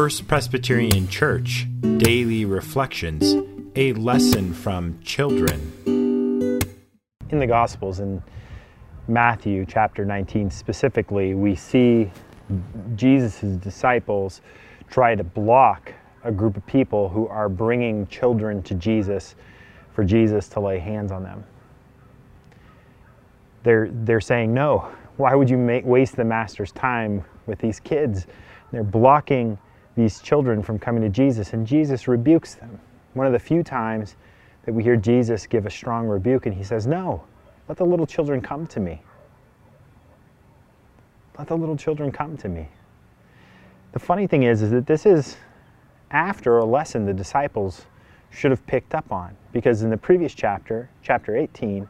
First Presbyterian Church Daily Reflections A Lesson from Children. In the Gospels, in Matthew chapter 19 specifically, we see Jesus' disciples try to block a group of people who are bringing children to Jesus for Jesus to lay hands on them. They're, they're saying, No, why would you make, waste the master's time with these kids? They're blocking these children from coming to Jesus, and Jesus rebukes them. One of the few times that we hear Jesus give a strong rebuke, and he says, No, let the little children come to me. Let the little children come to me. The funny thing is, is that this is after a lesson the disciples should have picked up on. Because in the previous chapter, chapter 18,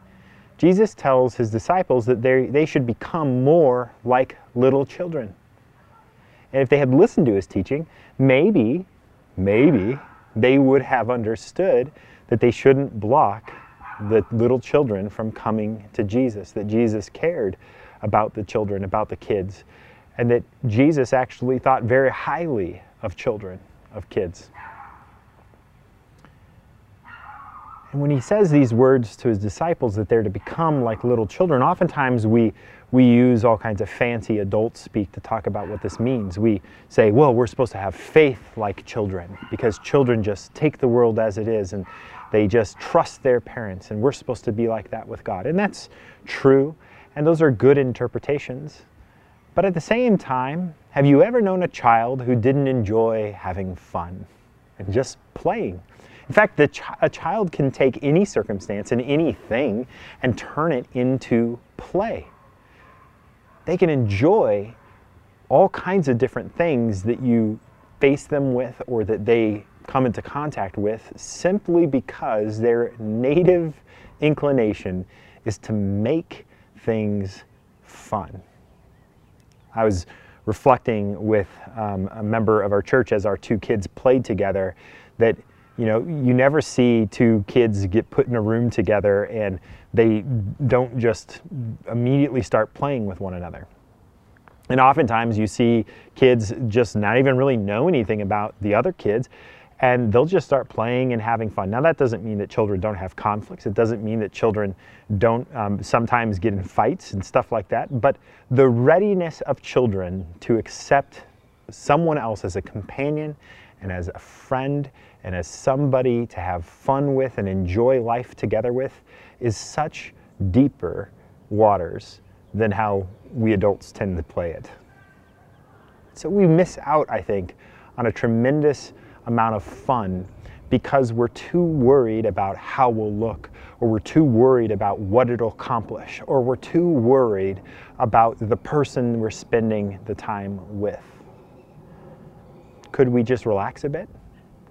Jesus tells his disciples that they, they should become more like little children. And if they had listened to his teaching, maybe, maybe they would have understood that they shouldn't block the little children from coming to Jesus, that Jesus cared about the children, about the kids, and that Jesus actually thought very highly of children, of kids. And when he says these words to his disciples that they're to become like little children, oftentimes we, we use all kinds of fancy adult speak to talk about what this means. We say, well, we're supposed to have faith like children because children just take the world as it is and they just trust their parents, and we're supposed to be like that with God. And that's true, and those are good interpretations. But at the same time, have you ever known a child who didn't enjoy having fun and just playing? In fact, ch- a child can take any circumstance and anything and turn it into play. They can enjoy all kinds of different things that you face them with or that they come into contact with simply because their native inclination is to make things fun. I was reflecting with um, a member of our church as our two kids played together that you know, you never see two kids get put in a room together and they don't just immediately start playing with one another. And oftentimes you see kids just not even really know anything about the other kids and they'll just start playing and having fun. Now, that doesn't mean that children don't have conflicts. It doesn't mean that children don't um, sometimes get in fights and stuff like that. But the readiness of children to accept someone else as a companion and as a friend and as somebody to have fun with and enjoy life together with is such deeper waters than how we adults tend to play it. So we miss out, I think, on a tremendous amount of fun because we're too worried about how we'll look, or we're too worried about what it'll accomplish, or we're too worried about the person we're spending the time with. Could we just relax a bit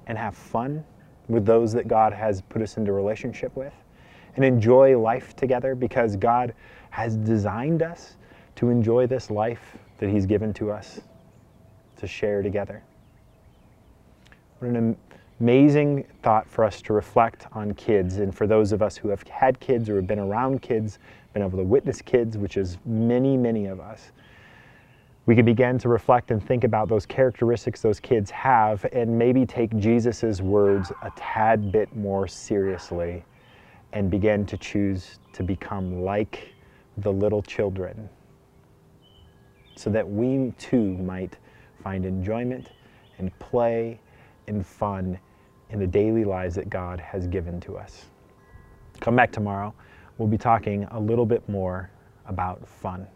and have fun with those that God has put us into relationship with and enjoy life together because God has designed us to enjoy this life that He's given to us to share together? What an amazing thought for us to reflect on kids. And for those of us who have had kids or have been around kids, been able to witness kids, which is many, many of us we can begin to reflect and think about those characteristics those kids have and maybe take Jesus' words a tad bit more seriously and begin to choose to become like the little children so that we too might find enjoyment and play and fun in the daily lives that God has given to us. Come back tomorrow. We'll be talking a little bit more about fun.